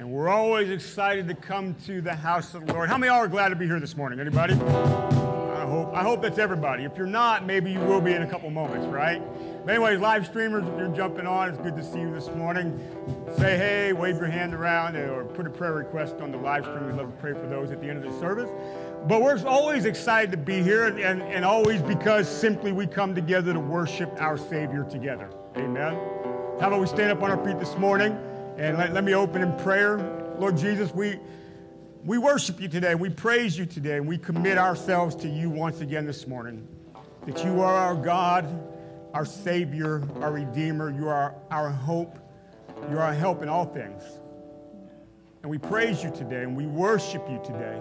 And we're always excited to come to the house of the Lord. How many are glad to be here this morning? Anybody? I hope, I hope that's everybody. If you're not, maybe you will be in a couple moments, right? But anyways, live streamers, if you're jumping on, it's good to see you this morning. Say hey, wave your hand around, uh, or put a prayer request on the live stream. We'd love to pray for those at the end of the service. But we're always excited to be here, and, and always because simply we come together to worship our Savior together. Amen. How about we stand up on our feet this morning and let, let me open in prayer. Lord Jesus, we, we worship you today. We praise you today. And we commit ourselves to you once again this morning. That you are our God, our Savior, our Redeemer. You are our hope. You are our help in all things. And we praise you today and we worship you today.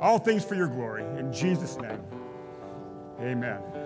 All things for your glory. In Jesus' name, amen.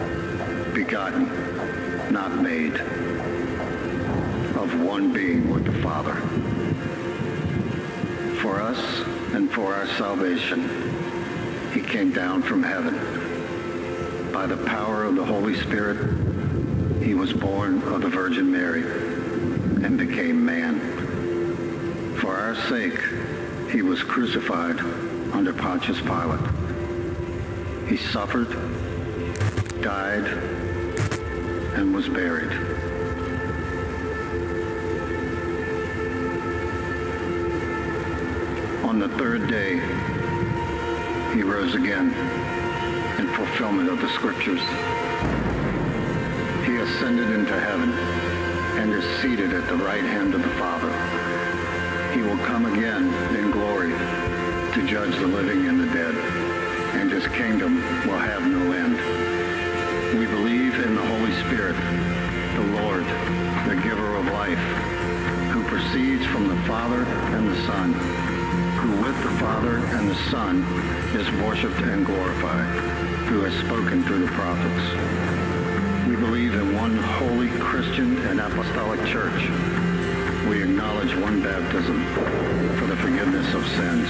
begotten, not made, of one being with the Father. For us and for our salvation, he came down from heaven. By the power of the Holy Spirit, he was born of the Virgin Mary and became man. For our sake, he was crucified under Pontius Pilate. He suffered, died, and was buried. On the third day, he rose again in fulfillment of the scriptures. He ascended into heaven and is seated at the right hand of the Father. He will come again in glory to judge the living and the dead, and his kingdom will have no end. Spirit, the Lord, the giver of life, who proceeds from the Father and the Son, who with the Father and the Son is worshiped and glorified, who has spoken through the prophets. We believe in one holy Christian and apostolic church. We acknowledge one baptism for the forgiveness of sins.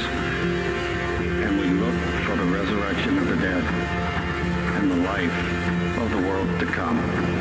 And we look for the resurrection of the dead and the life the world to come.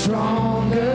stronger.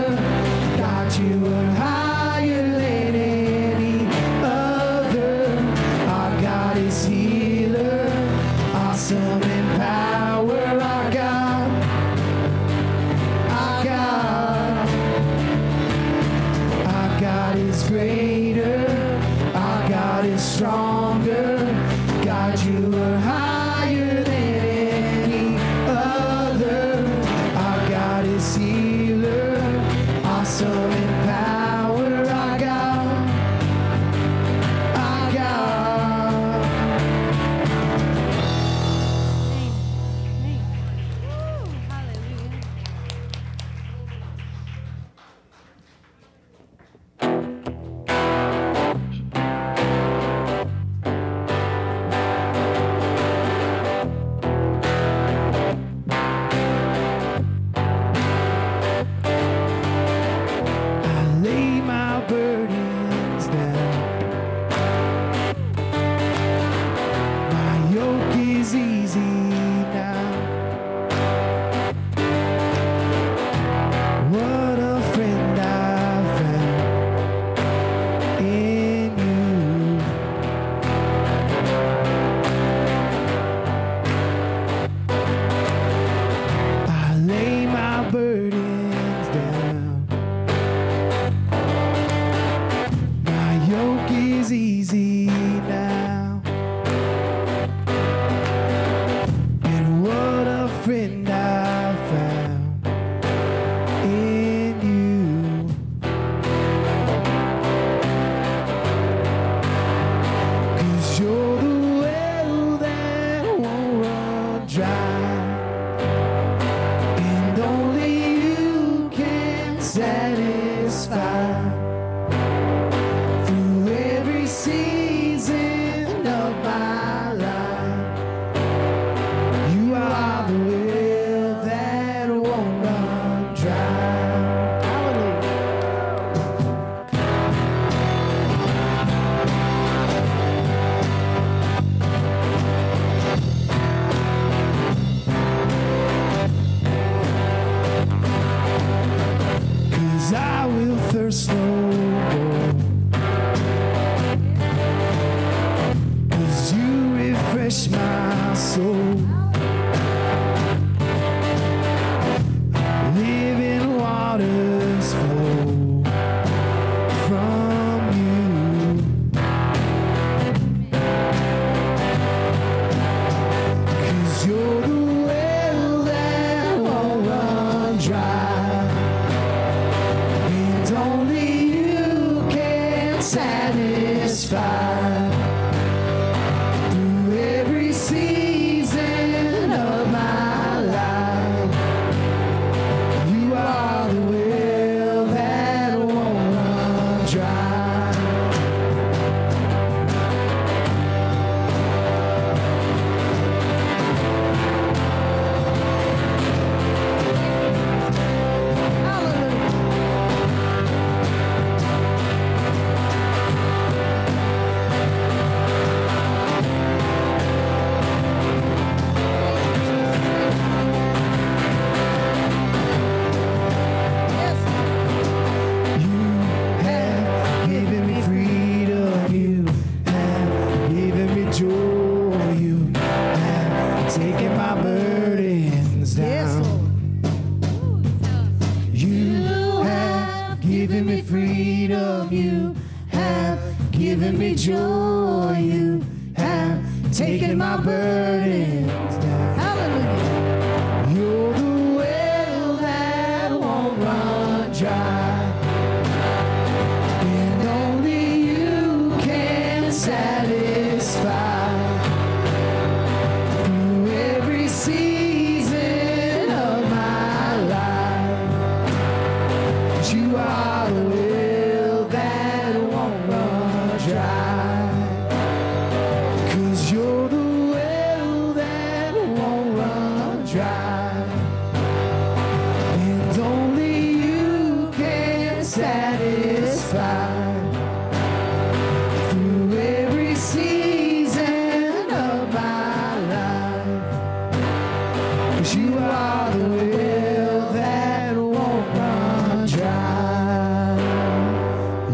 I will thirst no more. Cause you refresh my soul.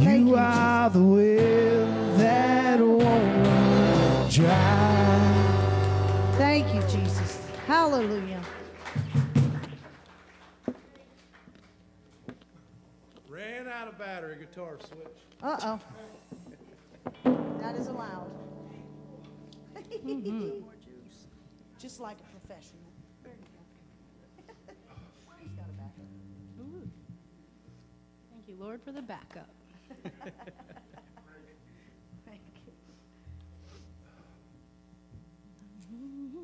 you, are the well that won't run dry. Thank you, Jesus. Hallelujah. Ran out of battery guitar switch. Uh oh. that is allowed. mm-hmm. Just like a professional. Lord, for the backup. Thank you.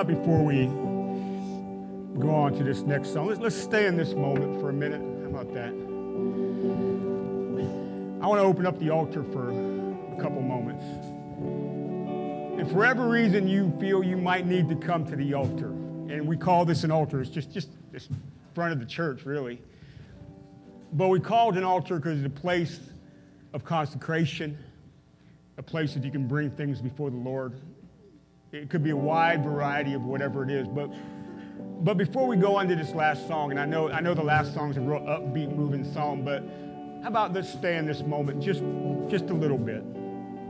About, before we go on to this next song, let's, let's stay in this moment for a minute. How about that? I want to open up the altar for a couple moments. And for every reason you feel you might need to come to the altar, and we call this an altar, it's just, just this front of the church, really. But we call it an altar because it's a place of consecration, a place that you can bring things before the Lord. It could be a wide variety of whatever it is. But, but before we go on to this last song, and I know, I know the last song is a real upbeat, moving song, but how about let's stay in this moment just, just a little bit.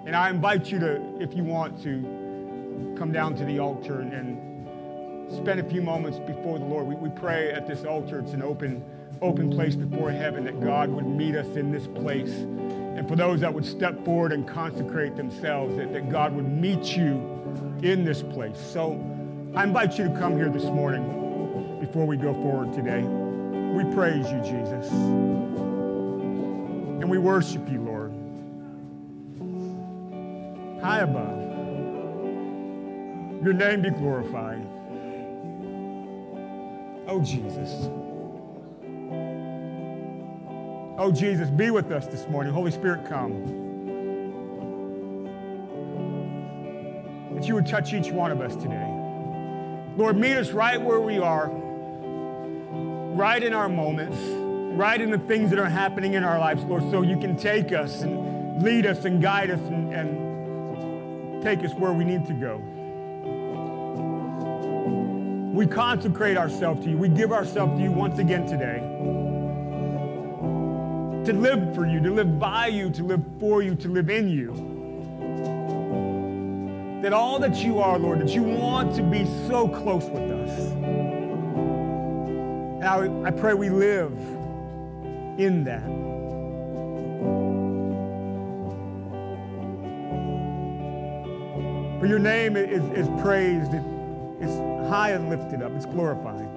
And I invite you to, if you want to, come down to the altar and, and spend a few moments before the Lord. We, we pray at this altar. It's an open, open place before heaven that God would meet us in this place. And for those that would step forward and consecrate themselves, that, that God would meet you in this place. So I invite you to come here this morning before we go forward today. We praise you, Jesus. And we worship you, Lord. High above. Your name be glorified. Oh, Jesus. Oh, Jesus, be with us this morning. Holy Spirit, come. That you would touch each one of us today. Lord, meet us right where we are, right in our moments, right in the things that are happening in our lives, Lord, so you can take us and lead us and guide us and, and take us where we need to go. We consecrate ourselves to you. We give ourselves to you once again today. To live for you, to live by you, to live for you, to live in you. That all that you are, Lord, that you want to be so close with us. And I, I pray we live in that. For your name is, is praised, it, it's high and lifted up, it's glorified.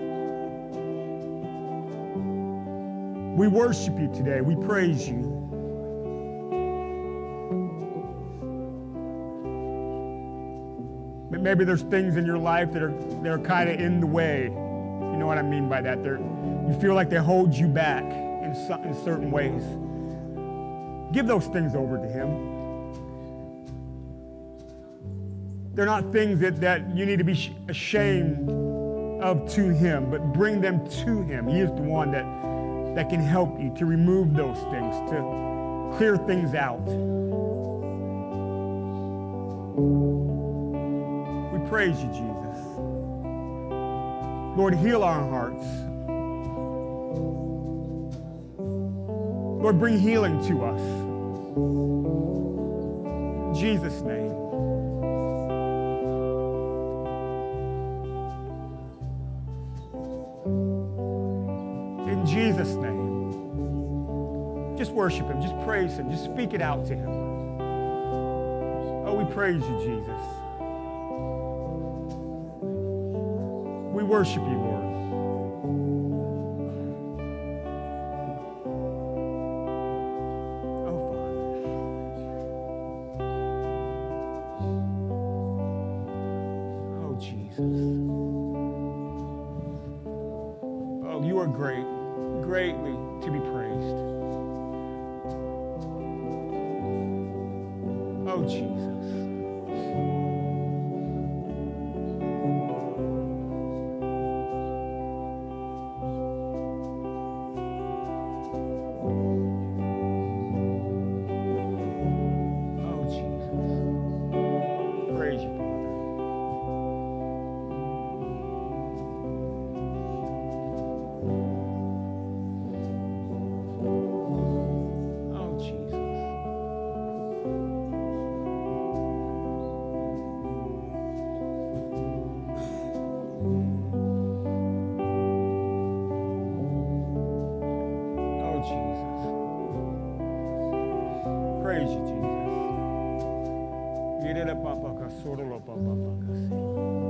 We worship you today, we praise you. Maybe there's things in your life that are, that are kind of in the way. You know what I mean by that? They're, you feel like they hold you back in, some, in certain ways. Give those things over to Him. They're not things that, that you need to be ashamed of to Him, but bring them to Him. He is the one that, that can help you to remove those things, to clear things out. Praise you, Jesus. Lord, heal our hearts. Lord, bring healing to us. In Jesus' name. In Jesus' name. Just worship Him. Just praise Him. Just speak it out to Him. Oh, we praise you, Jesus. Worship you,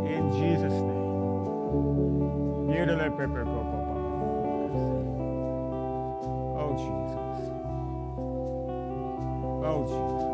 In Jesus' name. Oh, Jesus. Oh, Jesus.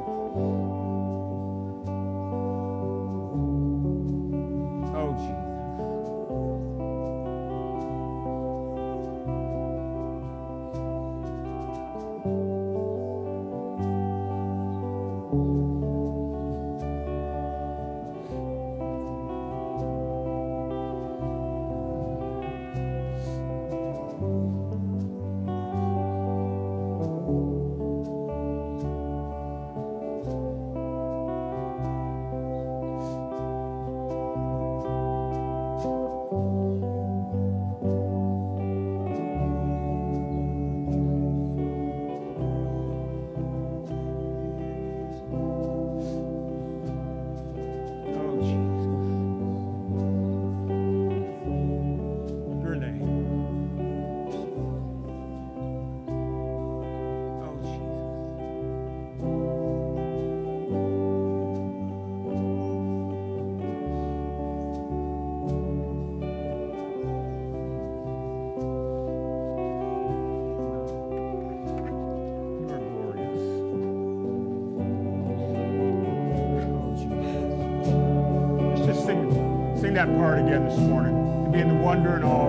that part again this morning, to be in the wonder and awe.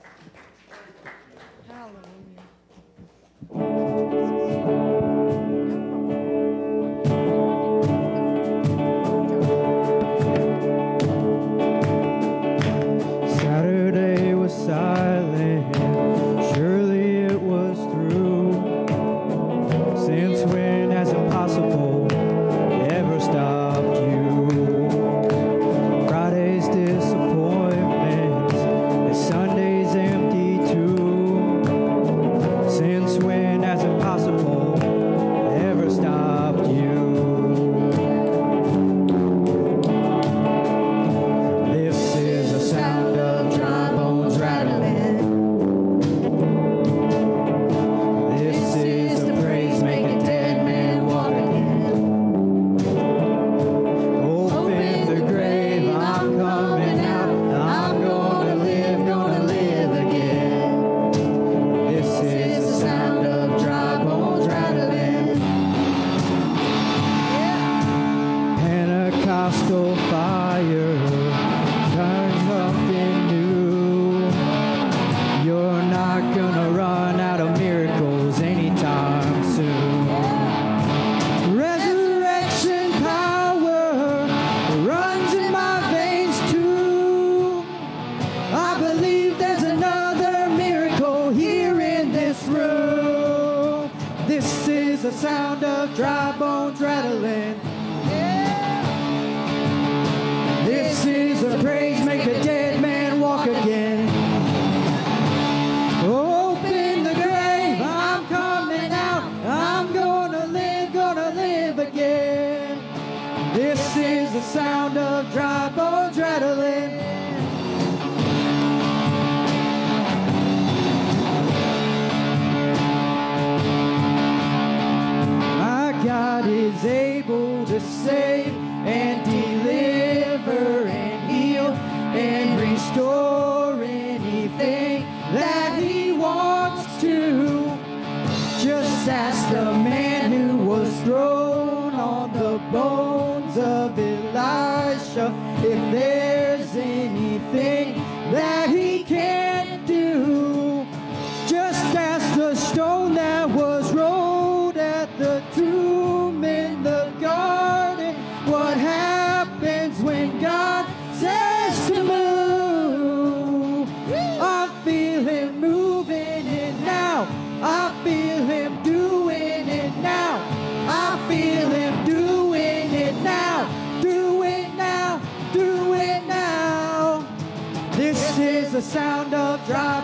drive.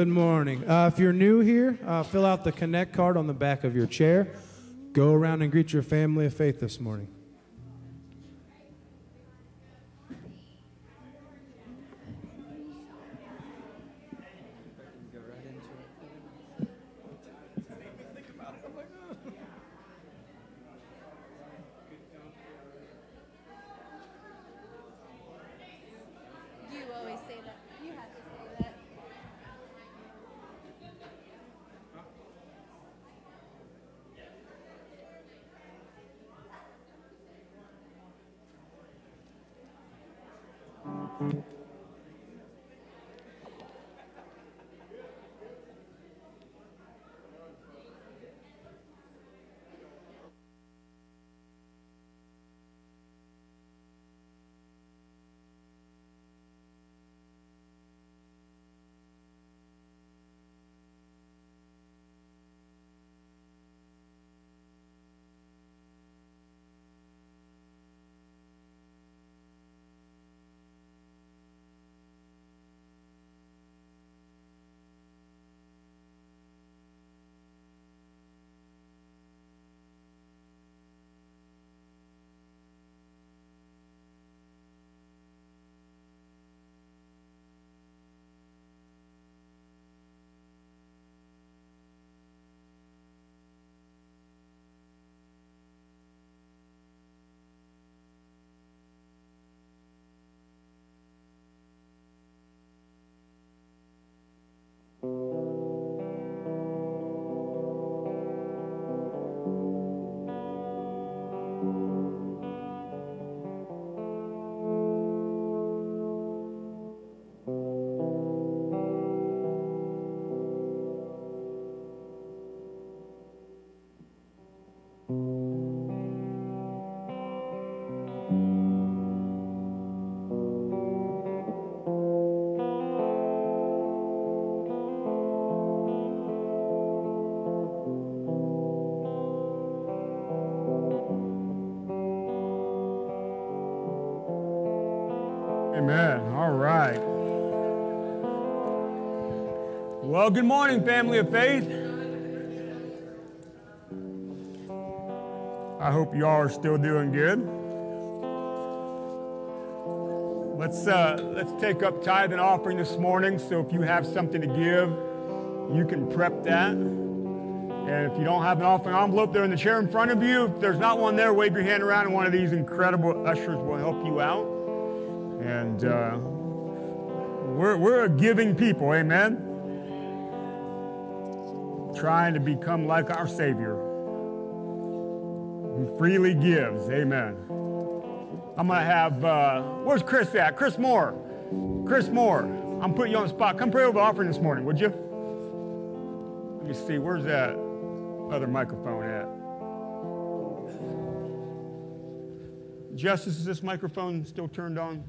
Good morning. Uh, if you're new here, uh, fill out the Connect card on the back of your chair. Go around and greet your family of faith this morning. Well, good morning, family of faith. I hope you all are still doing good. Let's uh, let's take up tithe and offering this morning. So if you have something to give, you can prep that. And if you don't have an offering envelope there in the chair in front of you, if there's not one there, wave your hand around, and one of these incredible ushers will help you out. And uh, we're we're a giving people, amen. Trying to become like our Savior who freely gives, amen. I'm going to have, uh, where's Chris at? Chris Moore. Chris Moore. I'm putting you on the spot. Come pray over the offering this morning, would you? Let me see, where's that other microphone at? Justice, is this microphone still turned on?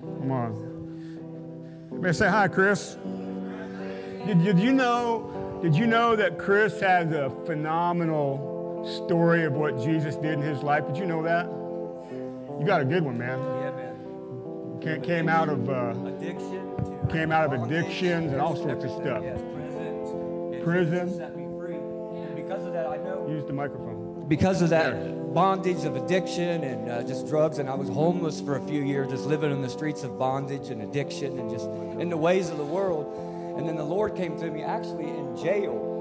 Come on. May I say hi, Chris. Did, did you know? Did you know that Chris has a phenomenal story of what Jesus did in his life? Did you know that? You got a good one, man. Yeah, man. Came, came out of uh, Addiction. Came out of addictions and all sorts of stuff. Yes, prison. Prison. Set me free. Because of that, I know. use the microphone. Because of that bondage of addiction and uh, just drugs, and I was homeless for a few years, just living in the streets of bondage and addiction and just in the ways of the world. And then the Lord came to me actually in jail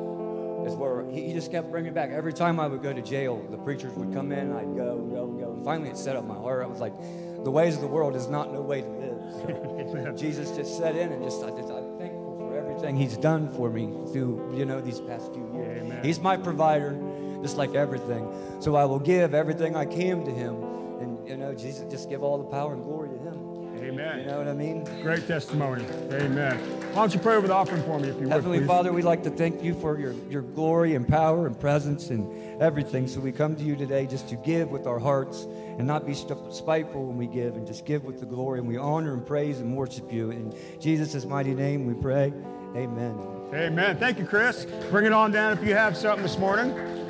is where he, he just kept bringing me back. Every time I would go to jail, the preachers would come in, I'd go, and go, and go. And finally it set up my heart. I was like, the ways of the world is not no way to live. So Jesus just set in and just, I just, I'm thankful for everything he's done for me through, you know, these past few years. Amen. He's my provider, just like everything. So I will give everything I can to him. And, you know, Jesus, just give all the power and glory to him. Amen. You know what I mean? Great testimony. Amen. Why don't you pray over the offering for me, if you would, Heavenly please? Father, we'd like to thank you for your, your glory and power and presence and everything. So we come to you today just to give with our hearts and not be spiteful when we give and just give with the glory. And we honor and praise and worship you. In Jesus' mighty name we pray. Amen. Amen. Thank you, Chris. Bring it on down if you have something this morning.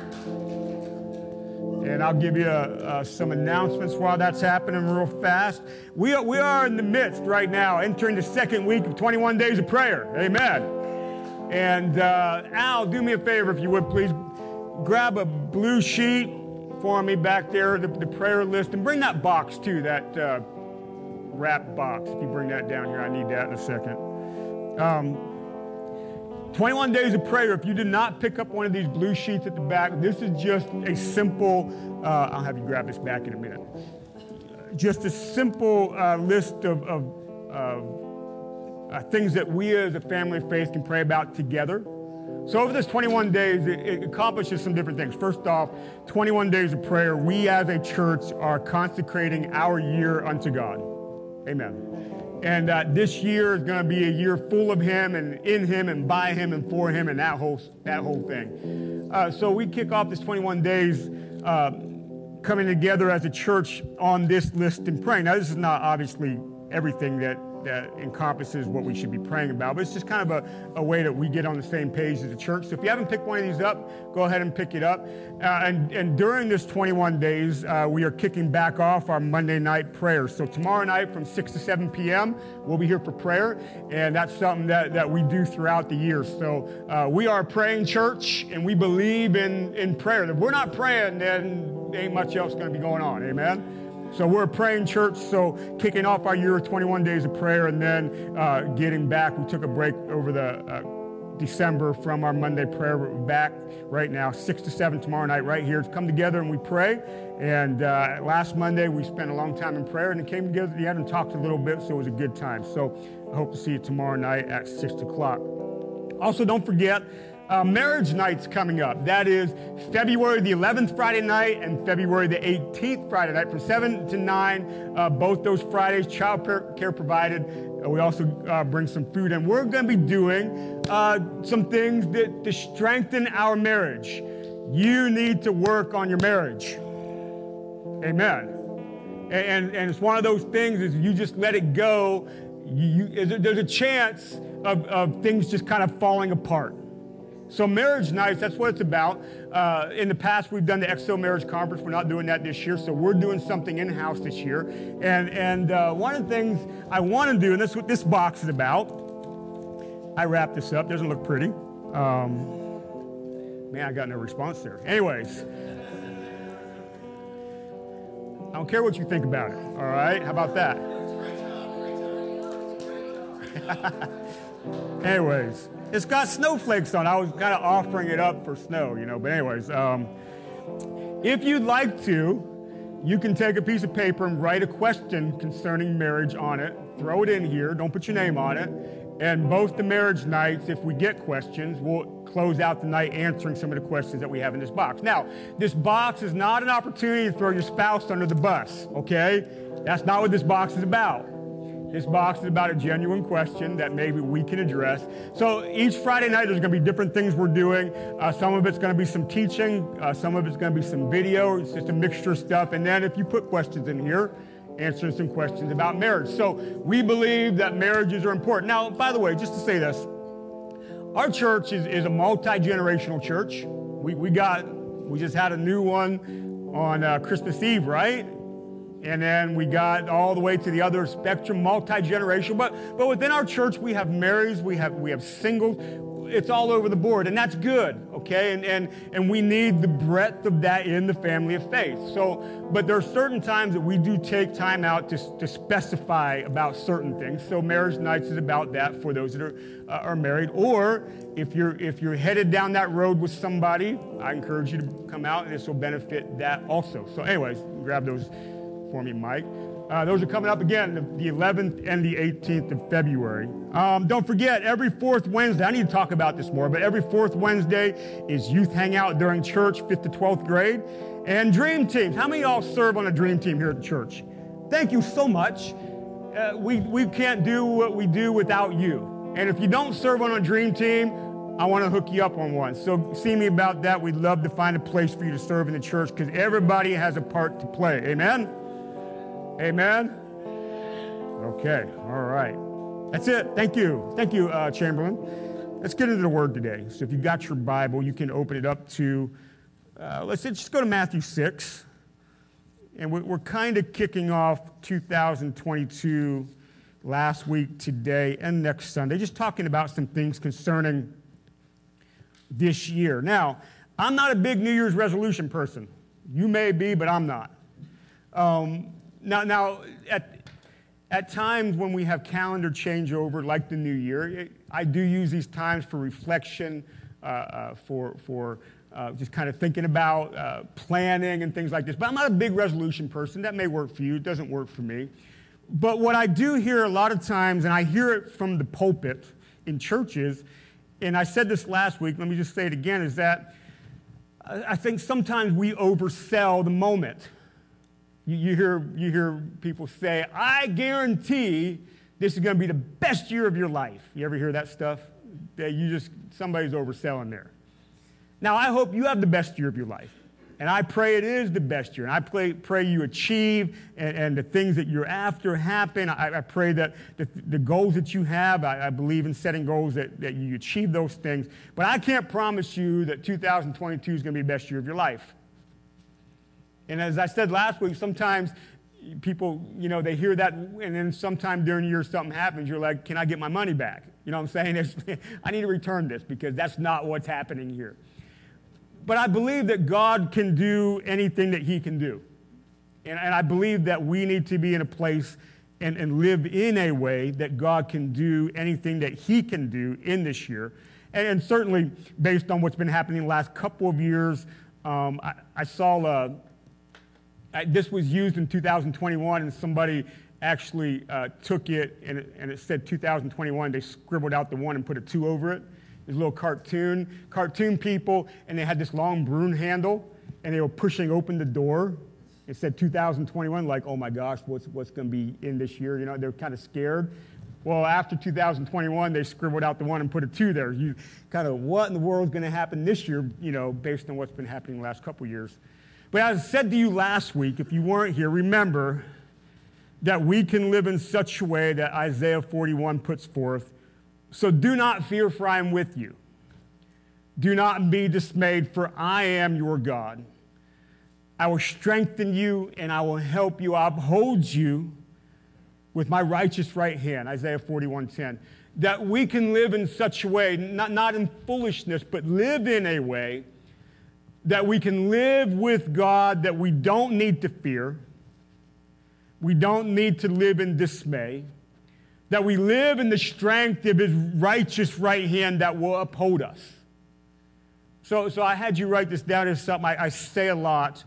And I'll give you uh, some announcements while that's happening real fast. We are, we are in the midst right now, entering the second week of 21 days of prayer. Amen. And uh, Al, do me a favor if you would, please. Grab a blue sheet for me back there, the, the prayer list, and bring that box too, that uh, wrap box. If you bring that down here, I need that in a second. Um, 21 days of prayer. If you did not pick up one of these blue sheets at the back, this is just a simple, uh, I'll have you grab this back in a minute. Just a simple uh, list of, of, uh, things that we as a family of faith can pray about together. So, over this 21 days, it, it accomplishes some different things. First off, 21 days of prayer, we as a church are consecrating our year unto God. Amen. And uh, this year is going to be a year full of Him and in Him and by Him and for Him and that whole that whole thing. Uh, so we kick off this 21 days uh, coming together as a church on this list and praying. Now, this is not obviously everything that that encompasses what we should be praying about, but it's just kind of a, a way that we get on the same page as the church. So if you haven't picked one of these up, go ahead and pick it up. Uh, and, and during this 21 days, uh, we are kicking back off our Monday night prayers. So tomorrow night from 6 to 7 p.m., we'll be here for prayer, and that's something that, that we do throughout the year. So uh, we are a praying church, and we believe in, in prayer. If we're not praying, then ain't much else going to be going on. Amen. So we're a praying church. So kicking off our year of 21 days of prayer, and then uh, getting back. We took a break over the uh, December from our Monday prayer. We're back right now, six to seven tomorrow night, right here to come together and we pray. And uh, last Monday we spent a long time in prayer, and it came together at the end and talked a little bit, so it was a good time. So I hope to see you tomorrow night at six o'clock. Also, don't forget uh, marriage night's coming up. That is February the 11th Friday night and February the 18th Friday night from 7 to 9. Uh, both those Fridays, child care provided. Uh, we also uh, bring some food, and we're going to be doing uh, some things that to strengthen our marriage. You need to work on your marriage. Amen. And, and, and it's one of those things is you just let it go. You, you, there's a chance of, of things just kind of falling apart. So marriage nights, that's what it's about. Uh, in the past, we've done the XO Marriage Conference. We're not doing that this year, so we're doing something in-house this year. And, and uh, one of the things I want to do, and this is what this box is about, I wrap this up. Doesn't look pretty. Um, man, I got no response there. Anyways, I don't care what you think about it, all right? How about that? anyways, it's got snowflakes on. I was kind of offering it up for snow, you know. But anyways, um, if you'd like to, you can take a piece of paper and write a question concerning marriage on it. Throw it in here. Don't put your name on it. And both the marriage nights, if we get questions, we'll close out the night answering some of the questions that we have in this box. Now, this box is not an opportunity to throw your spouse under the bus, okay? That's not what this box is about. This box is about a genuine question that maybe we can address. So each Friday night, there's going to be different things we're doing. Uh, some of it's going to be some teaching, uh, some of it's going to be some video. It's just a mixture of stuff. And then if you put questions in here, answering some questions about marriage. So we believe that marriages are important. Now, by the way, just to say this, our church is, is a multi-generational church. We, we got, we just had a new one on uh, Christmas Eve, right? And then we got all the way to the other spectrum, multi-generational. But, but within our church, we have marrieds, we have, we have singles, it's all over the board, and that's good, okay? And, and, and we need the breadth of that in the family of faith. So, but there are certain times that we do take time out to, to specify about certain things. So marriage nights is about that for those that are, uh, are married. Or if you're, if you're headed down that road with somebody, I encourage you to come out, and this will benefit that also. So anyways, grab those for me, Mike. Uh, those are coming up again the 11th and the 18th of February. Um, don't forget, every fourth Wednesday, I need to talk about this more, but every fourth Wednesday is youth hangout during church, 5th to 12th grade, and dream teams. How many y'all serve on a dream team here at church? Thank you so much. Uh, we, we can't do what we do without you. And if you don't serve on a dream team, I want to hook you up on one. So see me about that. We'd love to find a place for you to serve in the church because everybody has a part to play. Amen? Amen? Okay, all right. That's it. Thank you. Thank you, uh, Chamberlain. Let's get into the word today. So if you've got your Bible, you can open it up to, uh, let's just go to Matthew 6. And we're, kind of kicking off 2022 last week, today, and next Sunday, just talking about some things concerning this year. Now, I'm not a big New Year's resolution person. You may be, but I'm not. Um, now, now at, at times when we have calendar changeover, like the new year, I do use these times for reflection, uh, uh, for, for uh, just kind of thinking about uh, planning and things like this. But I'm not a big resolution person. That may work for you, it doesn't work for me. But what I do hear a lot of times, and I hear it from the pulpit in churches, and I said this last week, let me just say it again, is that I think sometimes we oversell the moment. You, you, hear, you hear people say, I guarantee this is going to be the best year of your life. You ever hear that stuff? That you just, somebody's overselling there. Now, I hope you have the best year of your life. And I pray it is the best year. And I pray, pray you achieve and, and the things that you're after happen. I, I pray that the, the, goals that you have, I, I, believe in setting goals that, that you achieve those things. But I can't promise you that 2022 is going to be the best year of your life. And as I said last week, sometimes people, you know, they hear that, and then sometime during the year something happens, you're like, can I get my money back? You know what I'm saying? I need to return this because that's not what's happening here. But I believe that God can do anything that He can do. And, and I believe that we need to be in a place and, and live in a way that God can do anything that He can do in this year. And, and certainly, based on what's been happening the last couple of years, um, I, I, saw a, this was used in 2021, and somebody actually uh, took it and, it and, it said 2021. They scribbled out the one and put a two over it. This little cartoon, cartoon people, and they had this long broom handle, and they were pushing open the door. It said 2021, like, oh my gosh, what's, what's going to be in this year? You know, they're kind of scared. Well, after 2021, they scribbled out the one and put a two there. You kind of, what in the world is going to happen this year, you know, based on what's been happening the last couple years. But as I said to you last week, if you weren't here, remember that we can live in such a way that Isaiah 41 puts forth. So do not fear, for I am with you. Do not be dismayed, for I am your God. I will strengthen you and I will help you. I uphold you with my righteous right hand. Isaiah 41:10. That we can live in such a way, not, not in foolishness, but live in a way that we can live with God, that we don't need to fear, we don't need to live in dismay, that we live in the strength of his righteous right hand that will uphold us. So, so I had you write this down as something I, I say a lot.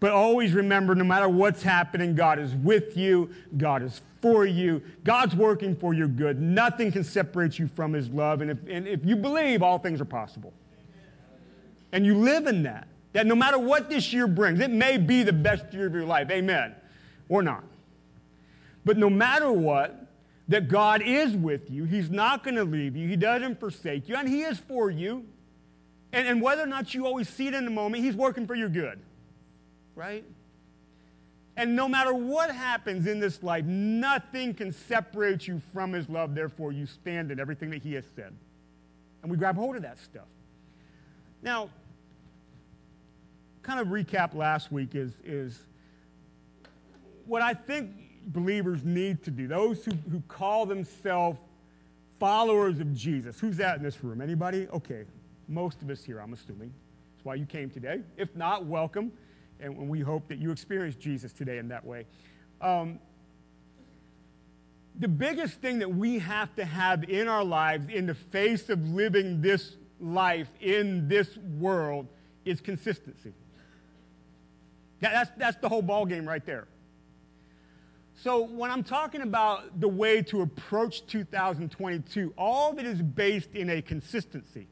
But always remember no matter what's happening, God is with you, God is for you, God's working for your good. Nothing can separate you from His love. And if, and if you believe, all things are possible. And you live in that, that no matter what this year brings, it may be the best year of your life, amen, or not. But no matter what, that God is with you, He's not going to leave you, He doesn't forsake you, and He is for you. And, and whether or not you always see it in the moment, He's working for your good right? And no matter what happens in this life, nothing can separate you from his love. Therefore, you stand in everything that he has said. And we grab hold of that stuff. Now, kind of recap last week is, is what I think believers need to do, those who, who call themselves followers of Jesus. Who's that in this room? Anybody? Okay, most of us here, I'm assuming. That's why you came today. If not, welcome and we hope that you experience Jesus today in that way. Um, the biggest thing that we have to have in our lives in the face of living this life in this world is consistency. That, that's, that's the whole ball game right there. So when I'm talking about the way to approach 2022, all of it is based in a consistency.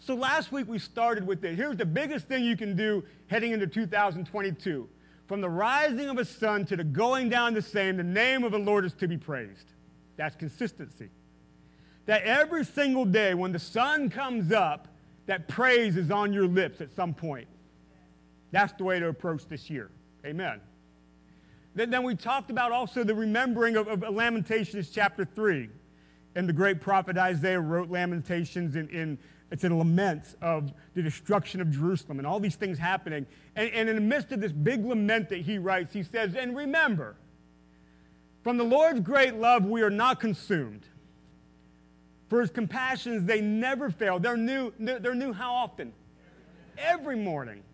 So last week we started with this. Here's the biggest thing you can do heading into 2022. From the rising of a sun to the going down the same, the name of the Lord is to be praised. That's consistency. That every single day when the sun comes up, that praise is on your lips at some point. That's the way to approach this year. Amen. Then, we talked about also the remembering of, of Lamentations chapter 3. And the great prophet Isaiah wrote Lamentations in, in it's a lament of the destruction of Jerusalem and all these things happening. And, and in the midst of this big lament that he writes, he says, And remember, from the Lord's great love, we are not consumed. For his compassions, they never fail. They're new, they're new how often? Every morning.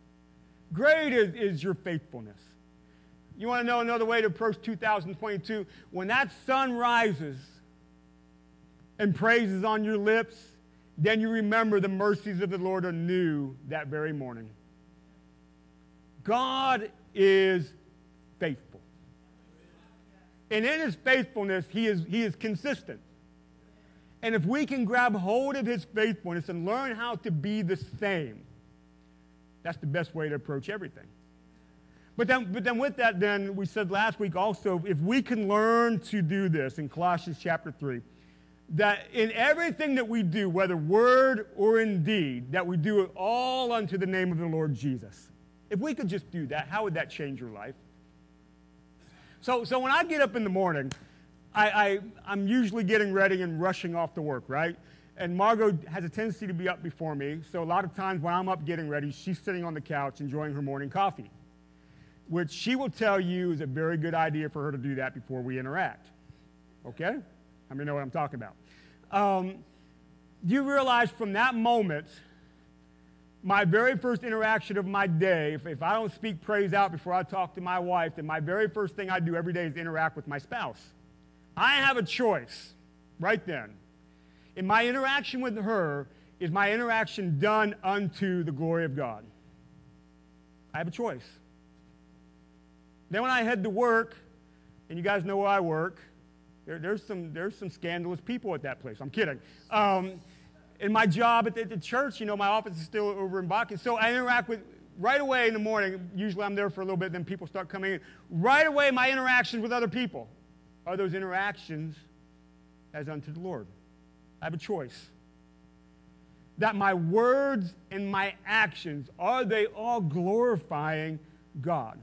Great is, is your faithfulness. You want to know another way to approach 2022? When that sun rises and praise is on your lips, then you remember the mercies of the Lord are new that very morning. God is faithful. And in his faithfulness, he is, he is consistent. And if we can grab hold of his faithfulness and learn how to be the same, that's the best way to approach everything. But then, but then with that, then we said last week also, if we can learn to do this in Colossians chapter 3, that in everything that we do, whether word or in deed, that we do it all unto the name of the Lord Jesus. If we could just do that, how would that change your life? So, so when I get up in the morning, I, I, am usually getting ready and rushing off to work, right? And Margot has a tendency to be up before me. So a lot of times when I'm up getting ready, she's sitting on the couch enjoying her morning coffee, which she will tell you is a very good idea for her to do that before we interact. Okay? I mean, know what I'm talking about. Um, do you realize from that moment, my very first interaction of my day, if, if I don't speak praise out before I talk to my wife, then my very first thing I do every day is interact with my spouse. I have a choice right then. In my interaction with her, is my interaction done unto the glory of God? I have a choice. Then when I head to work, and you guys know where I work, there, there's, some, there's some scandalous people at that place. I'm kidding. Um, in my job at the, at the, church, you know, my office is still over in Bakken. So I interact with, right away in the morning, usually I'm there for a little bit, then people start coming in. Right away, my interactions with other people are those interactions as unto the Lord. I have a choice. That my words and my actions, are they all glorifying God?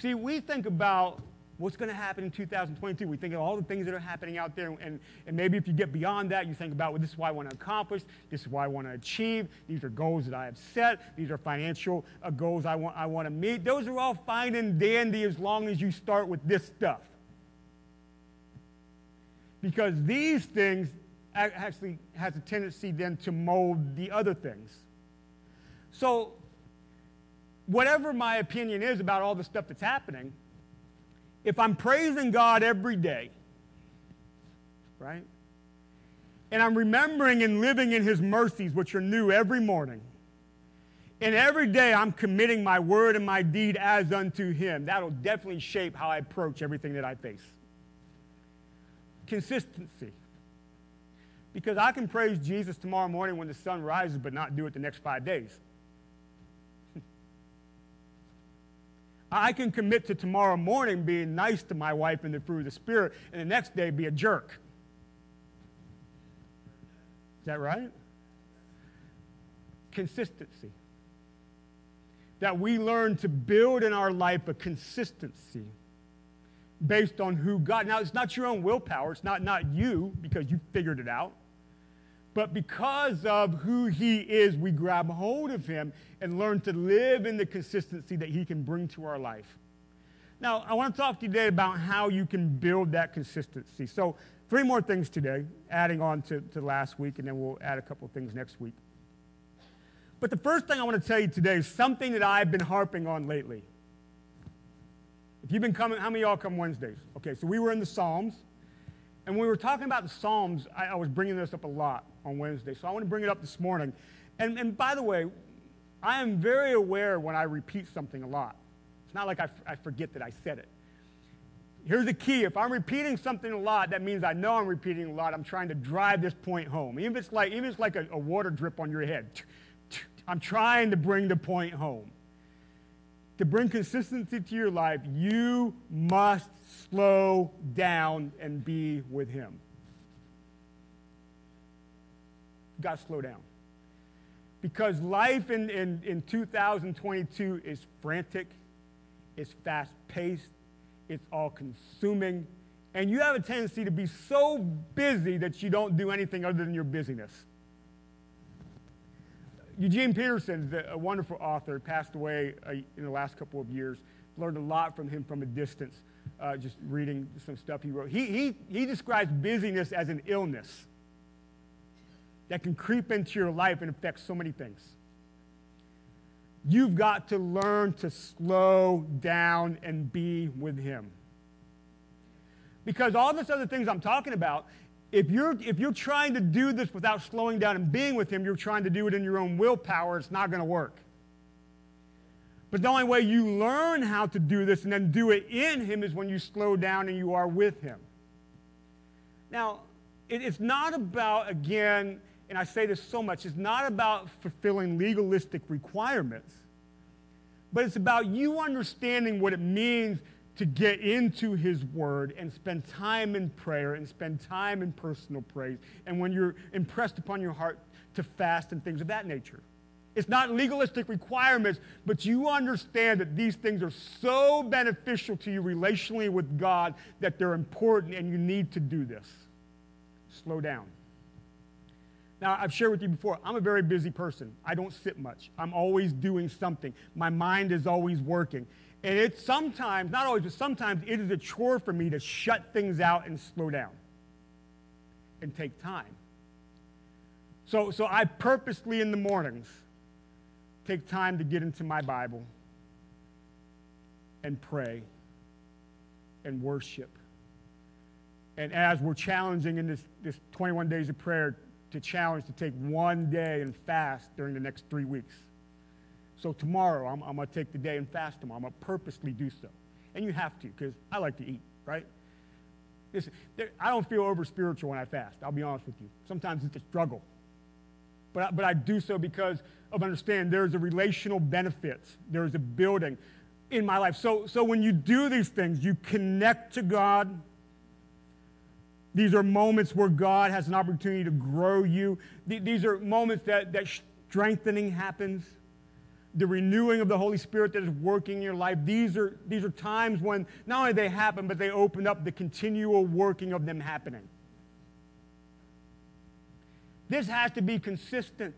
See, we think about what's going to happen in 2022. We think of all the things that are happening out there, and, and maybe if you get beyond that, you think about, well, this is what I want to accomplish, this is what I want to achieve, these are goals that I have set, these are financial uh, goals I want, I want to meet. Those are all fine and dandy as long as you start with this stuff. Because these things actually has a tendency then to mold the other things. So, whatever my opinion is about all the stuff that's happening, if I'm praising God every day, right? And I'm remembering and living in his mercies, which are new every morning. And every day I'm committing my word and my deed as unto him. That'll definitely shape how I approach everything that I face. Consistency. Because I can praise Jesus tomorrow morning when the sun rises, but not do it the next five days. I can commit to tomorrow morning being nice to my wife in the fruit of the Spirit, and the next day be a jerk. Is that right? Consistency. That we learn to build in our life a consistency based on who God. Now, it's not your own willpower, it's not, not you because you figured it out. But because of who He is, we grab hold of Him and learn to live in the consistency that He can bring to our life. Now, I want to talk to you today about how you can build that consistency. So, three more things today, adding on to, to last week, and then we'll add a couple things next week. But the first thing I want to tell you today is something that I've been harping on lately. If you've been coming, how many of y'all come Wednesdays? Okay, so we were in the Psalms. And when we were talking about the Psalms, I, I, was bringing this up a lot on Wednesday. So I want to bring it up this morning. And, and by the way, I am very aware when I repeat something a lot. It's not like I, I forget that I said it. Here's the key. If I'm repeating something a lot, that means I know I'm repeating a lot. I'm trying to drive this point home. Even if it's like, even if it's like a, a water drip on your head, I'm trying to bring the point home. To bring consistency to your life, you must slow down and be with Him. You got to slow down. Because life in, in, in 2022 is frantic, it's fast paced, it's all consuming, and you have a tendency to be so busy that you don't do anything other than your busyness. Eugene Peterson, a wonderful author, passed away uh, in the last couple of years. Learned a lot from him from a distance, uh, just reading some stuff he wrote. He, he, he describes busyness as an illness that can creep into your life and affect so many things. You've got to learn to slow down and be with Him. Because all this other things I'm talking about, if you're, if you're trying to do this without slowing down and being with Him, you're trying to do it in your own willpower, it's not going to work. But the only way you learn how to do this and then do it in Him is when you slow down and you are with Him. Now, it, it's not about, again, and I say this so much, it's not about fulfilling legalistic requirements, but it's about you understanding what it means to get into His Word and spend time in prayer and spend time in personal praise. And when you're impressed upon your heart to fast and things of that nature. It's not legalistic requirements, but you understand that these things are so beneficial to you relationally with God that they're important and you need to do this. Slow down. Now, I've shared with you before, I'm a very busy person. I don't sit much. I'm always doing something. My mind is always working. And it's sometimes, not always, but sometimes it is a chore for me to shut things out and slow down and take time. So, so I purposely in the mornings take time to get into my Bible and pray and worship. And as we're challenging in this, this 21 days of prayer to challenge to take one day and fast during the next three weeks. So tomorrow, I'm, I'm going to take the day and fast tomorrow. I'm going to purposely do so. And you have to, because I like to eat, right? Listen, there, I don't feel over spiritual when I fast. I'll be honest with you. Sometimes it's a struggle. But I, but I do so because of understand there's a relational benefits. There's a building in my life. So, so when you do these things, you connect to God. These are moments where God has an opportunity to grow you. These are moments that, that strengthening happens the renewing of the Holy Spirit that is working in your life. These are, these are times when not only they happen, but they open up the continual working of them happening. This has to be consistent.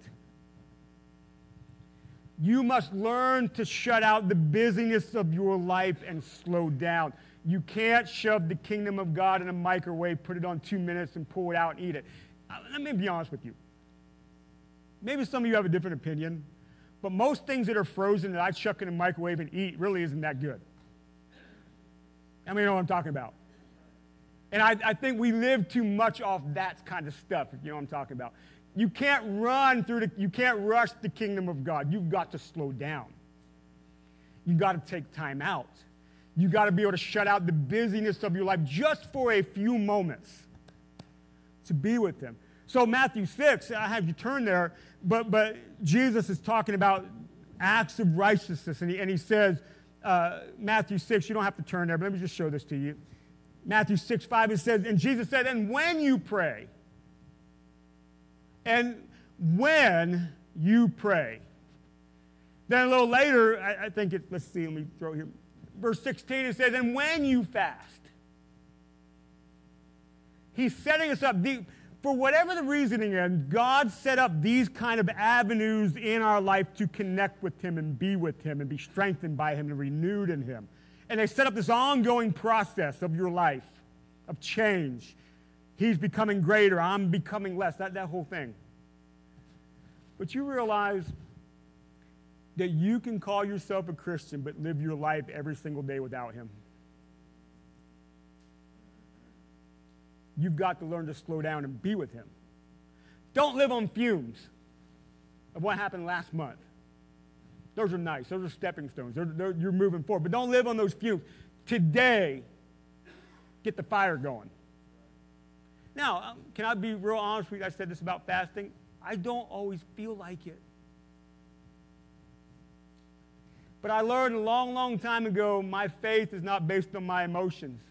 You must learn to shut out the busyness of your life and slow down. You can't shove the kingdom of God in a microwave, put it on two minutes, and pull it out and eat it. Uh, let me be honest with you. Maybe some of you have a different opinion. But most things that are frozen that I chuck in a microwave and eat really isn't that good. I mean, you know what I'm talking about. And I, I think we live too much off that kind of stuff, if you know what I'm talking about. You can't run through the, you can't rush the kingdom of God. You've got to slow down. You've got to take time out. You've got to be able to shut out the busyness of your life just for a few moments to be with Him. So, Matthew 6, I have you turn there, but, but Jesus is talking about acts of righteousness, and he, and he says, uh, Matthew 6, you don't have to turn there, but let me just show this to you. Matthew 6, 5, it says, and Jesus said, and when you pray, and when you pray. Then a little later, I, I think it, let's see, let me throw here. Verse 16, it says, and when you fast. He's setting us up. For whatever the reasoning is, God set up these kind of avenues in our life to connect with Him and be with Him and be strengthened by Him and renewed in Him. And they set up this ongoing process of your life, of change. He's becoming greater, I'm becoming less, that, that whole thing. But you realize that you can call yourself a Christian but live your life every single day without Him. You've got to learn to slow down and be with Him. Don't live on fumes of what happened last month. Those are nice. Those are stepping stones. They're, they're, you're moving forward. But don't live on those fumes. Today, get the fire going. Now, um, can I be real honest with you? I said this about fasting. I don't always feel like it. But I learned a long, long time ago my faith is not based on my emotions.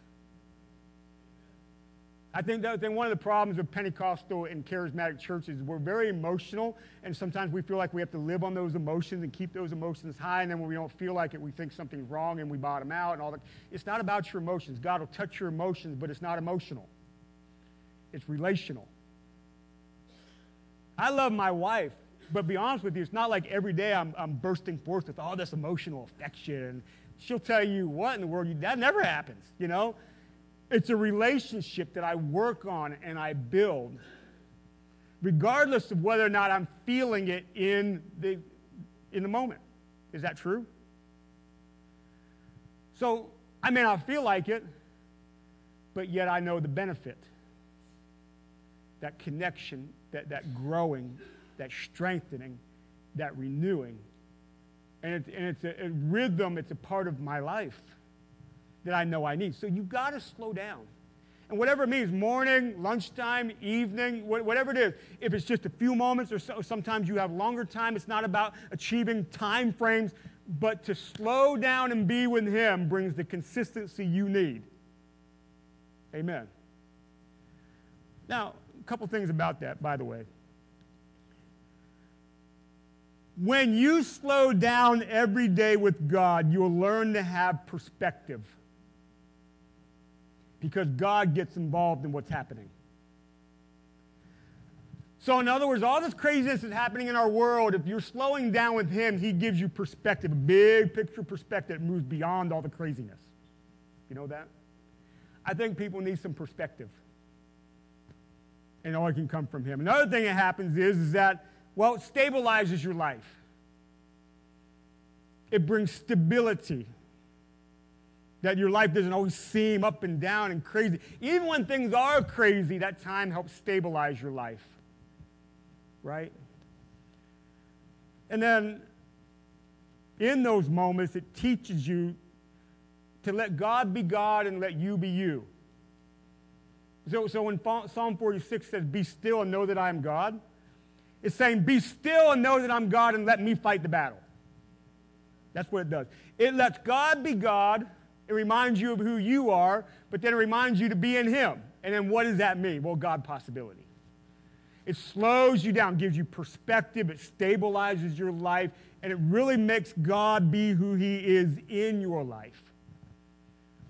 I think that one of the problems of Pentecostal and charismatic churches, we're very emotional, and sometimes we feel like we have to live on those emotions and keep those emotions high, and then when we don't feel like it, we think something's wrong and we bottom out and all that. It's not about your emotions. God will touch your emotions, but it's not emotional. It's relational. I love my wife, but be honest with you, it's not like every day I'm, I'm bursting forth with all this emotional affection. She'll tell you what in the world, that never happens, you know? It's a relationship that I work on and I build, regardless of whether or not I'm feeling it in the, in the moment. Is that true? So I may not feel like it, but yet I know the benefit. That connection, that, that growing, that strengthening, that renewing. And, it, and it's a, a rhythm, it's a part of my life that I know I need. So you've got to slow down. And whatever it means, morning, lunchtime, evening, whatever it is, if it's just a few moments or so, sometimes you have longer time, it's not about achieving time frames, but to slow down and be with Him brings the consistency you need. Amen. Now, a couple things about that, by the way. When you slow down every day with God, you'll learn to have perspective because God gets involved in what's happening. So, in other words, all this craziness is happening in our world. If you're slowing down with Him, He gives you perspective, a big picture perspective that moves beyond all the craziness. You know that? I think people need some perspective. And all it can come from Him. Another thing that happens is, is that, well, it stabilizes your life, it brings stability that your life doesn't always seem up and down and crazy. Even when things are crazy, that time helps stabilize your life. Right? And then in those moments, it teaches you to let God be God and let you be you. So, so when Psalm 46 says, Be still and know that I am God, it's saying, Be still and know that I'm God and let me fight the battle. That's what it does. It lets God be God it reminds you of who you are, but then it reminds you to be in Him. And then what does that mean? Well, God possibility. It slows you down, gives you perspective, it stabilizes your life, and it really makes God be who He is in your life.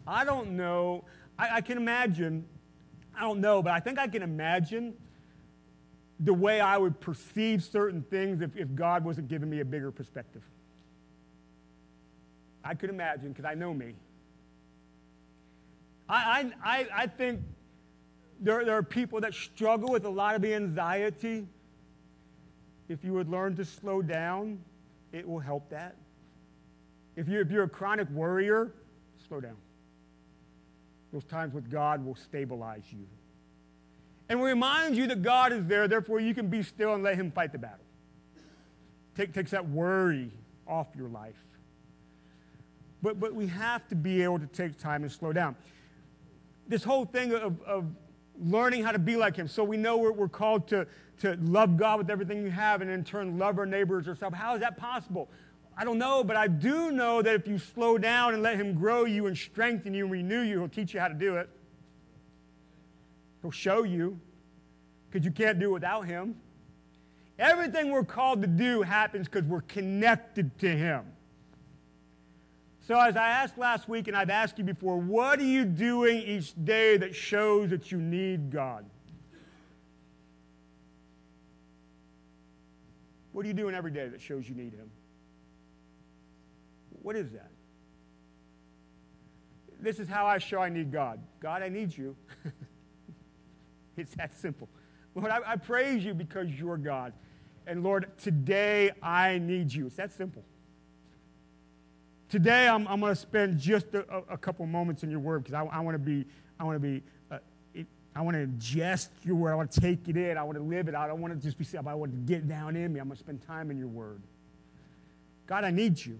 I don't know. I, I can imagine, I don't know, but I think I can imagine the way I would perceive certain things if, if God wasn't giving me a bigger perspective. I could imagine because I know me. I, I, I think there, there are people that struggle with a lot of the anxiety. If you would learn to slow down, it will help that. If, you, if you're a chronic worrier, slow down. those times with God will stabilize you. And we remind you that God is there, therefore you can be still and let Him fight the battle. Take, takes that worry off your life. But, but we have to be able to take time and slow down. This whole thing of, of learning how to be like Him. So we know we're, we're called to, to love God with everything you have and in turn love our neighbors or stuff. How is that possible? I don't know, but I do know that if you slow down and let Him grow you and strengthen you and renew you, He'll teach you how to do it. He'll show you because you can't do it without Him. Everything we're called to do happens because we're connected to Him. So, as I asked last week, and I've asked you before, what are you doing each day that shows that you need God? What are you doing every day that shows you need Him? What is that? This is how I show I need God. God, I need you. it's that simple. Lord, I, I, praise you because you're God. And Lord, today I need you. It's that simple. Today I'm, I'm going to spend just a, a, couple moments in your word because I, I want to be, I want to be, uh, I want to ingest your word. I want to take it in. I want to live it. I don't want to just be, I want to get down in me. I'm going to spend time in your word. God, I need you.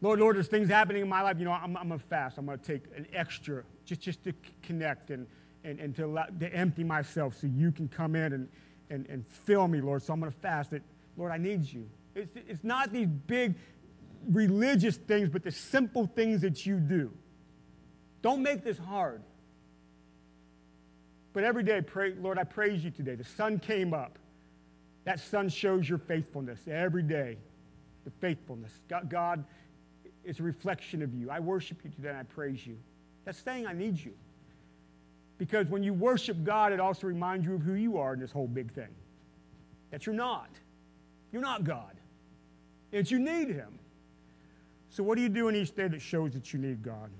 Lord, Lord, there's things happening in my life. You know, I'm, I'm going to fast. I'm going to take an extra just, just to connect and, and, and to, allow, to empty myself so you can come in and, and, and fill me, Lord. So I'm going to fast. It, Lord, I need you. It's, it's not these big religious things, but the simple things that you do. Don't make this hard. But every day, pray, Lord, I praise you today. The sun came up. That sun shows your faithfulness every day. The faithfulness. God, God it's a reflection of you. I worship you today and I praise you. That's saying I need you. Because when you worship God, it also reminds you of who you are in this whole big thing. That you're not. You're not God. That you need Him. So, what do you do in each day that shows that you need God?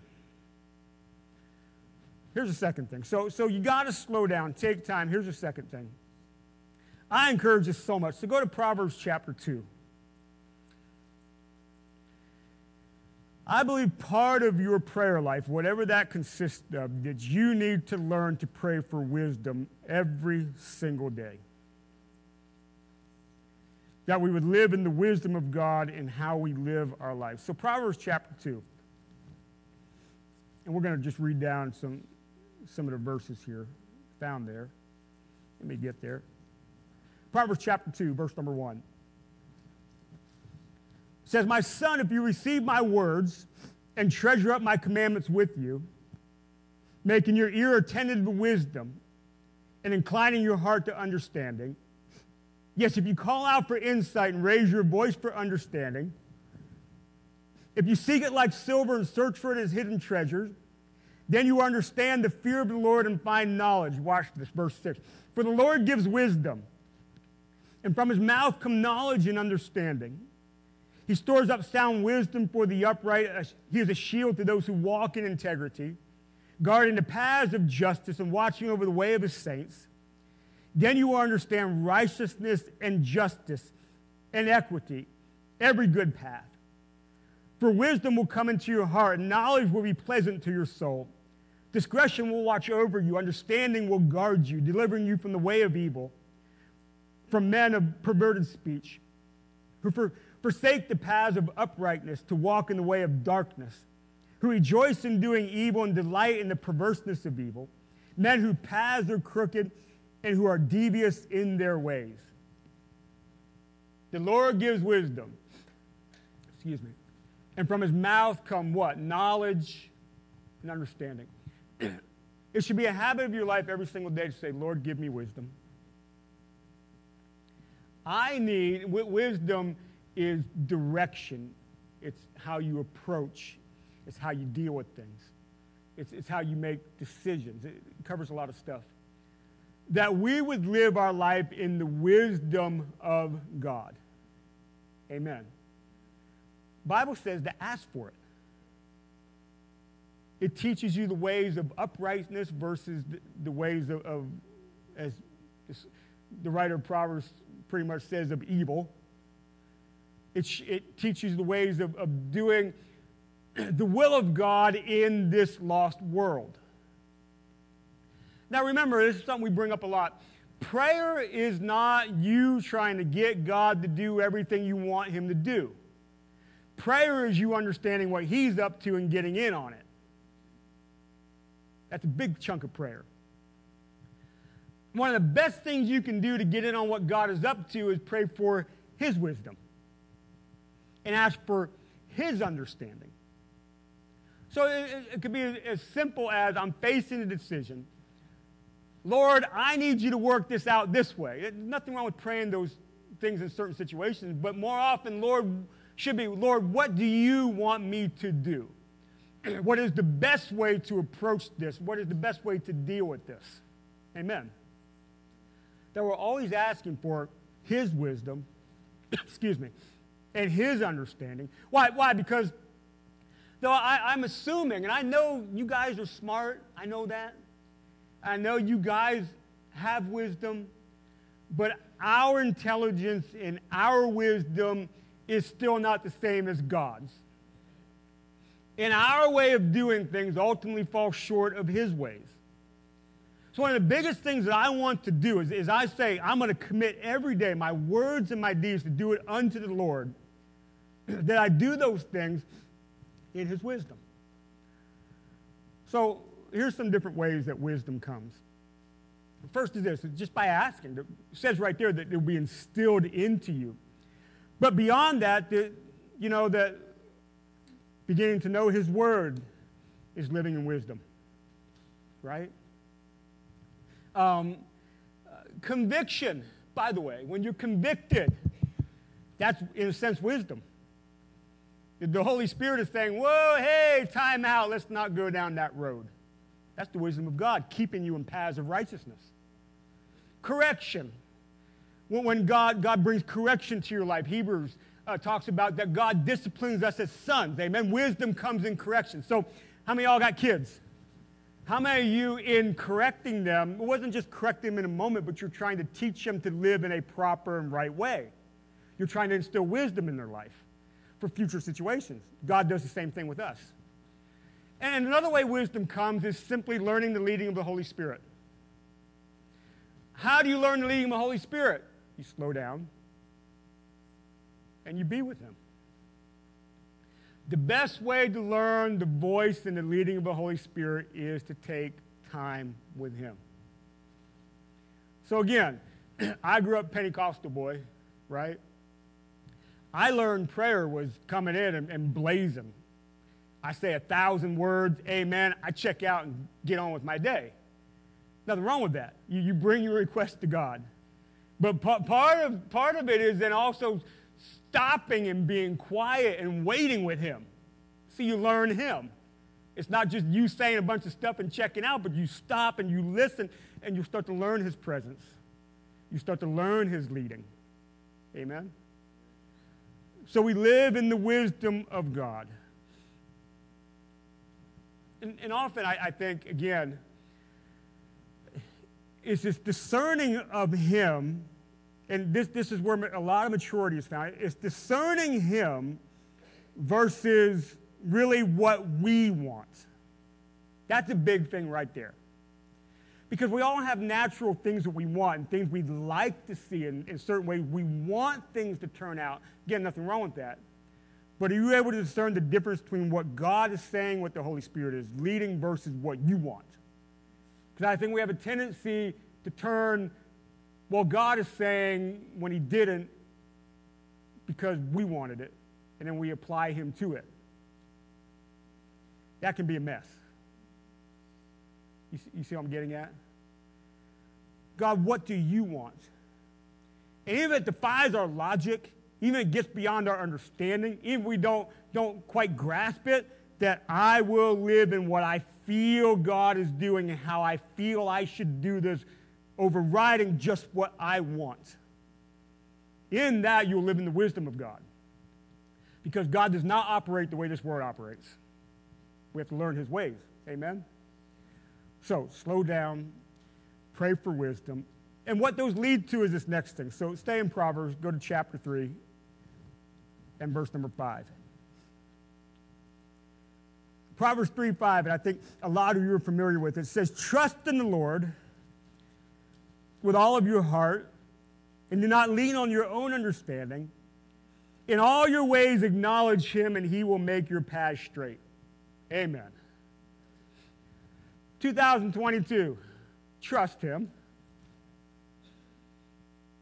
Here's the second thing. So, so you got to slow down, take time. Here's the second thing. I encourage this so much. So, go to Proverbs chapter 2. I believe part of your prayer life, whatever that consists of, that you need to learn to pray for wisdom every single day. That we would live in the wisdom of God in how we live our life. So, Proverbs chapter 2. And we're going to just read down some, some of the verses here found there. Let me get there. Proverbs chapter 2, verse number 1 says, My son, if you receive my words and treasure up my commandments with you, making your ear attentive to wisdom and inclining your heart to understanding, yes, if you call out for insight and raise your voice for understanding, if you seek it like silver and search for it as hidden treasures, then you understand the fear of the Lord and find knowledge. Watch this, verse 6. For the Lord gives wisdom, and from his mouth come knowledge and understanding. He stores up sound wisdom for the upright. He is a shield to those who walk in integrity, guarding the paths of justice and watching over the way of his saints. Then you will understand righteousness and justice and equity, every good path. For wisdom will come into your heart, and knowledge will be pleasant to your soul. Discretion will watch over you, understanding will guard you, delivering you from the way of evil, from men of perverted speech, who for forsake the paths of uprightness to walk in the way of darkness, who rejoice in doing evil and delight in the perverseness of evil, men whose paths are crooked and who are devious in their ways. The Lord gives wisdom. Excuse me. And from his mouth come what? Knowledge and understanding. it should be a habit of your life every single day to say, Lord, give me wisdom. I need wisdom is direction. It's how you approach. It's how you deal with things. It's, it's how you make decisions. It covers a lot of stuff. That we would live our life in the wisdom of God. Amen. Bible says to ask for it. It teaches you the ways of uprightness versus the, the ways of, of, as the writer of Proverbs pretty much says, of evil. It, it teaches the ways of, of doing the will of God in this lost world. Now, remember, this is something we bring up a lot. Prayer is not you trying to get God to do everything you want Him to do. Prayer is you understanding what He's up to and getting in on it. That's a big chunk of prayer. One of the best things you can do to get in on what God is up to is pray for His wisdom and ask for His understanding. So it, it could be as simple as I'm facing a decision. Lord, I need you to work this out this way. There's nothing wrong with praying those things in certain situations, but more often, Lord, should be, Lord, what do you want me to do? what is the best way to approach this? What is the best way to deal with this? Amen. That we're always asking for His wisdom, excuse me, and His understanding. Why? Why? Because though I, I'm assuming, and I know you guys are smart, I know that. I know you guys have wisdom, but our intelligence and our wisdom is still not the same as God's. And our way of doing things ultimately falls short of His ways. So, one of the biggest things that I want to do is, is I say, I'm going to commit every day my words and my deeds to do it unto the Lord, that I do those things in His wisdom. So, here's some different ways that wisdom comes. First is this just by asking. It says right there that it will be instilled into you. But beyond that, the, you know, that beginning to know His Word is living in wisdom, right? Um, conviction, by the way, when you're convicted, that's in a sense wisdom. The Holy Spirit is saying, Whoa, hey, time out, let's not go down that road. That's the wisdom of God, keeping you in paths of righteousness. Correction. When God, God brings correction to your life, Hebrews uh, talks about that God disciplines us as sons. Amen. Wisdom comes in correction. So, how many y'all got kids? How many of you, in correcting them, it wasn't just correcting them in a moment, but you're trying to teach them to live in a proper and right way? You're trying to instill wisdom in their life for future situations. God does the same thing with us. And another way wisdom comes is simply learning the leading of the Holy Spirit. How do you learn the leading of the Holy Spirit? You slow down and you be with Him. The best way to learn the voice and the leading of the Holy Spirit is to take time with Him. So, again, I grew up Pentecostal boy, right? I learned prayer was coming in and, and blazing. I say a thousand words, amen. I check out and get on with my day. Nothing wrong with that. You, you bring your request to God. But p- part, of, part of it is then also stopping and being quiet and waiting with Him. See, you learn Him. It's not just you saying a bunch of stuff and checking out, but you stop and you listen and you start to learn His presence. You start to learn His leading. Amen? So we live in the wisdom of God. And, and often I, I think, again, it's this discerning of Him, and this, this is where a lot of maturity is found. It's discerning Him versus really what we want. That's a big thing right there. Because we all have natural things that we want and things we'd like to see in, in certain ways. We want things to turn out. Again, nothing wrong with that. But are you able to discern the difference between what God is saying, what the Holy Spirit is leading, versus what you want? Because I think we have a tendency to turn well, God is saying when He didn't because we wanted it, and then we apply Him to it. That can be a mess. You see, you see what I'm getting at? God, what do you want? And even if it defies our logic, even if it gets beyond our understanding, even we don't, don't quite grasp it, that I will live in what I feel God is doing and how I feel I should do this, overriding just what I want. In that, you'll live in the wisdom of God. Because God does not operate the way this world operates. We have to learn his ways. Amen? So, slow down, pray for wisdom. And what those lead to is this next thing. So, stay in Proverbs, go to chapter 3 and verse number 5. Proverbs 3 5, and I think a lot of you are familiar with it. Says, Trust in the Lord with all of your heart, and do not lean on your own understanding. In all your ways, acknowledge him, and he will make your path straight. Amen. 2022, trust him.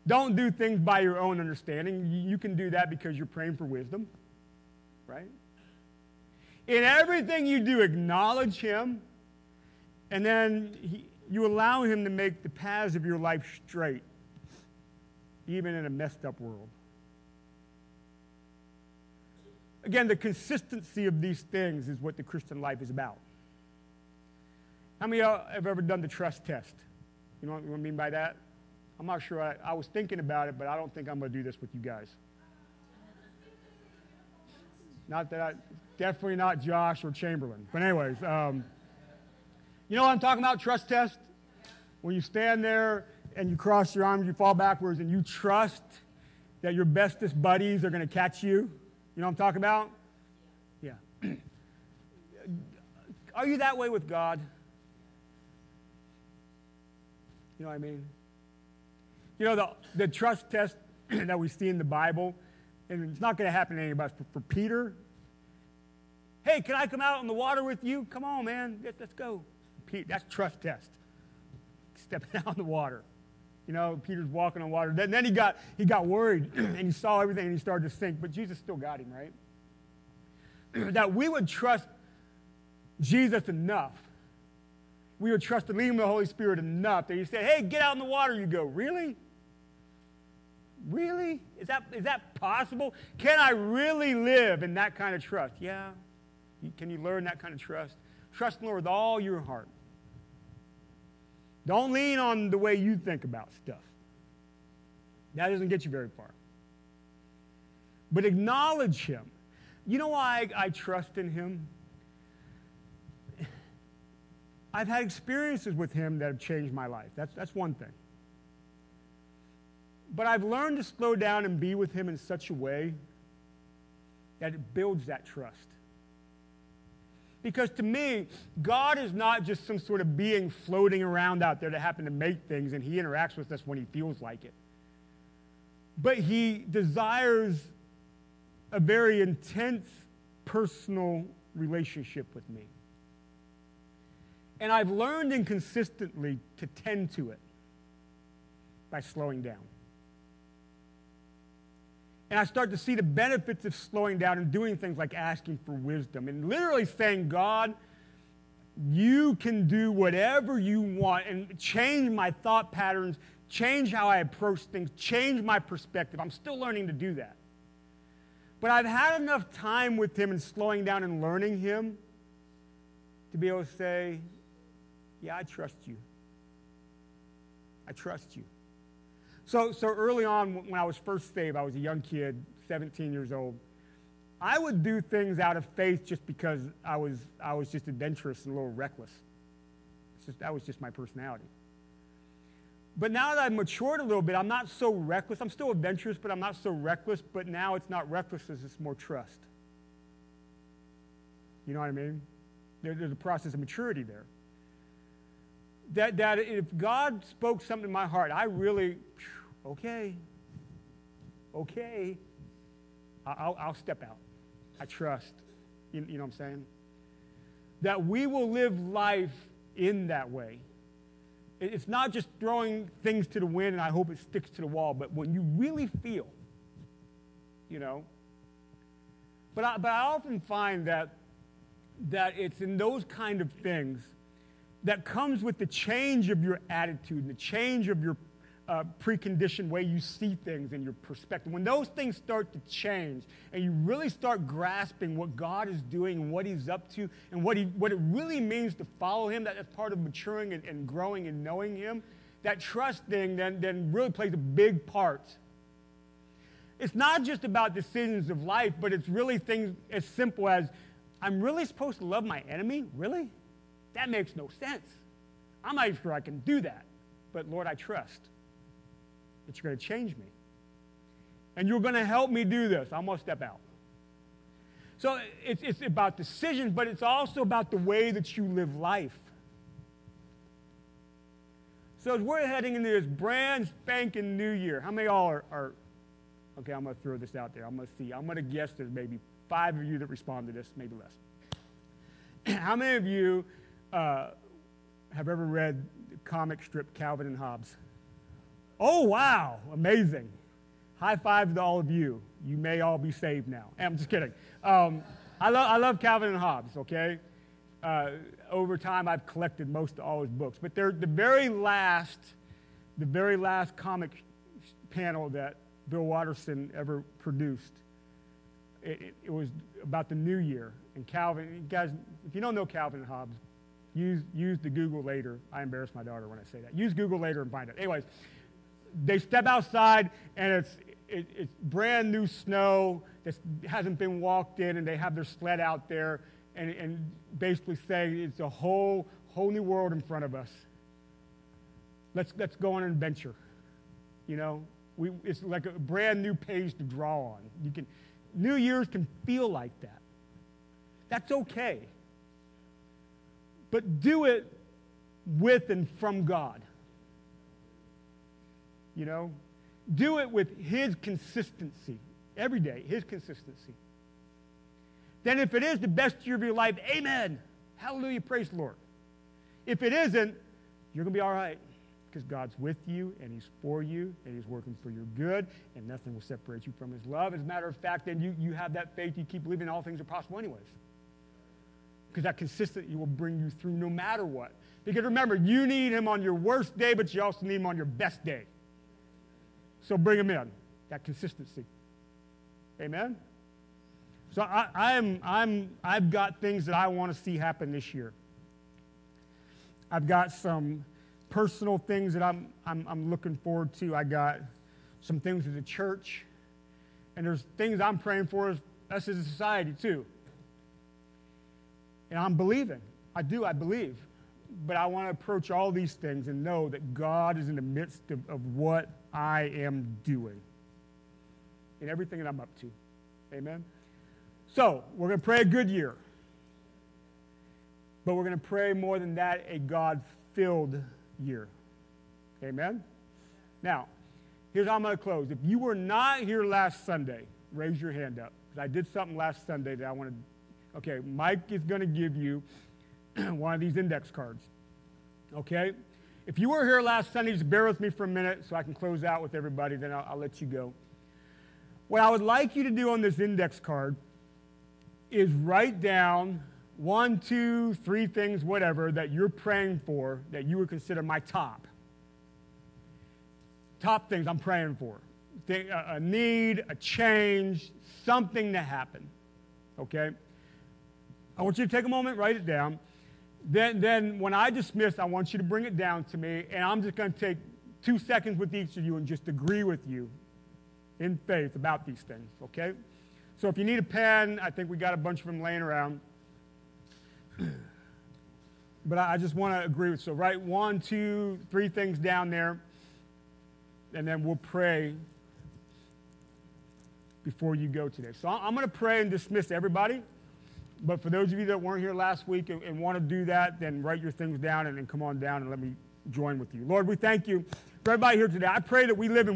Don't do things by your own understanding. You can do that because you're praying for wisdom, right? In everything you do, acknowledge him, and then he, you allow him to make the paths of your life straight, even in a messed up world. Again, the consistency of these things is what the Christian life is about. How many of y'all have ever done the trust test? You know what I mean by that? I'm not sure. I, I was thinking about it, but I don't think I'm going to do this with you guys. Not that I, definitely not Josh or Chamberlain. But, anyways, um, you know what I'm talking about? Trust test? When you stand there and you cross your arms, you fall backwards, and you trust that your bestest buddies are going to catch you. You know what I'm talking about? Yeah. are you that way with God? You know what I mean? You know, the, the trust test that we see in the Bible, and it's not going to happen to anybody. For, for Peter, hey, can I come out in the water with you? Come on, man. Let's, let's go. Pete, that's trust test. Stepping out in the water. You know, Peter's walking on water. Then, then he, got, he got worried and he saw everything and he started to sink, but Jesus still got him, right? that we would trust Jesus enough. We would trust the leading of the Holy Spirit enough that you say, hey, get out in the water. You go, really? Really? Is that, is that possible? Can I really live in that kind of trust? Yeah. Can you learn that kind of trust? Trust the Lord with all your heart. Don't lean on the way you think about stuff. That doesn't get you very far. But acknowledge Him. You know why I, I trust in Him? I've had experiences with Him that have changed my life. That's, that's one thing. But I've learned to slow down and be with Him in such a way that it builds that trust. Because to me, God is not just some sort of being floating around out there to happen to make things and he interacts with us when he feels like it. But he desires a very intense personal relationship with me. And I've learned inconsistently to tend to it by slowing down. And I start to see the benefits of slowing down and doing things like asking for wisdom and literally saying, God, you can do whatever you want and change my thought patterns, change how I approach things, change my perspective. I'm still learning to do that. But I've had enough time with him and slowing down and learning him to be able to say, Yeah, I trust you. I trust you. So, so early on, when I was first saved, I was a young kid, 17 years old. I would do things out of faith just because I was, I was just adventurous and a little reckless. Just, that was just my personality. But now that I've matured a little bit, I'm not so reckless. I'm still adventurous, but I'm not so reckless. But now it's not recklessness, it's more trust. You know what I mean? There, there's a process of maturity there that, that if God spoke something in my heart, I really, okay, okay, I'll, I'll step out. I trust. You, you know what I'm saying? That we will live life in that way. It's not just throwing things to the wind and I hope it sticks to the wall, but when you really feel, you know. But I, but I often find that, that it's in those kind of things that comes with the change of your attitude and the change of your uh, preconditioned way you see things and your perspective. When those things start to change and you really start grasping what God is doing and what He's up to and what, he, what it really means to follow Him, that, that's part of maturing and, and growing and knowing Him, that trust thing then, then really plays a big part. It's not just about decisions of life, but it's really things as simple as I'm really supposed to love my enemy? Really? That makes no sense. I'm not even sure I can do that. But Lord, I trust that you're going to change me. And you're going to help me do this. I'm going to step out. So it's, it's about decisions, but it's also about the way that you live life. So as we're heading into this brand spanking new year, how many of y'all are, are okay, I'm going to throw this out there. I'm going to see. I'm going to guess there's maybe five of you that respond to this, maybe less. how many of you uh, have ever read the comic strip Calvin and Hobbes? Oh, wow, amazing. High five to all of you. You may all be saved now. I'm just kidding. Um, I, lo- I love Calvin and Hobbes, okay? Uh, over time, I've collected most of all his books. But they're the very last, the very last comic panel that Bill Watterson ever produced. It, it, it was about the new year. And Calvin, you guys, if you don't know Calvin and Hobbes, use, use the Google later. I embarrass my daughter when I say that. Use Google later and find it. Anyways, they step outside and it's, it, it's brand new snow that hasn't been walked in, and they have their sled out there and, and basically say it's a whole, whole new world in front of us. Let's, let's go on an adventure. You know, we, it's like a brand new page to draw on. You can, New Year's can feel like that. That's okay. But do it with and from God. You know, do it with His consistency every day, His consistency. Then, if it is the best year of your life, amen. Hallelujah, praise the Lord. If it isn't, you're going to be all right because God's with you and He's for you and He's working for your good and nothing will separate you from His love. As a matter of fact, then you, you have that faith, you keep believing all things are possible, anyways. Because that consistency will bring you through no matter what. Because remember, you need Him on your worst day, but you also need Him on your best day. So bring Him in, that consistency. Amen? So I, I'm, I'm, I've got things that I want to see happen this year. I've got some personal things that I'm, I'm, I'm looking forward to. I got some things as a church, and there's things I'm praying for us as a society too. And I'm believing. I do, I believe. But I want to approach all these things and know that God is in the midst of, of what I am doing in everything that I'm up to. Amen? So, we're going to pray a good year. But we're going to pray more than that, a God filled year. Amen? Now, here's how I'm going to close. If you were not here last Sunday, raise your hand up. Because I did something last Sunday that I want to. Okay, Mike is going to give you one of these index cards. Okay? If you were here last Sunday, just bear with me for a minute so I can close out with everybody, then I'll, I'll let you go. What I would like you to do on this index card is write down one, two, three things, whatever, that you're praying for that you would consider my top. Top things I'm praying for. A need, a change, something to happen. Okay? I want you to take a moment, write it down. Then, then when I dismiss, I want you to bring it down to me, and I'm just going to take two seconds with each of you and just agree with you in faith about these things, okay? So if you need a pen, I think we got a bunch of them laying around. but I just want to agree with. So write one, two, three things down there, and then we'll pray before you go today. So I'm going to pray and dismiss everybody. But for those of you that weren't here last week and, and want to do that, then write your things down and then come on down and let me join with you. Lord, we thank you for everybody here today. I pray that we live in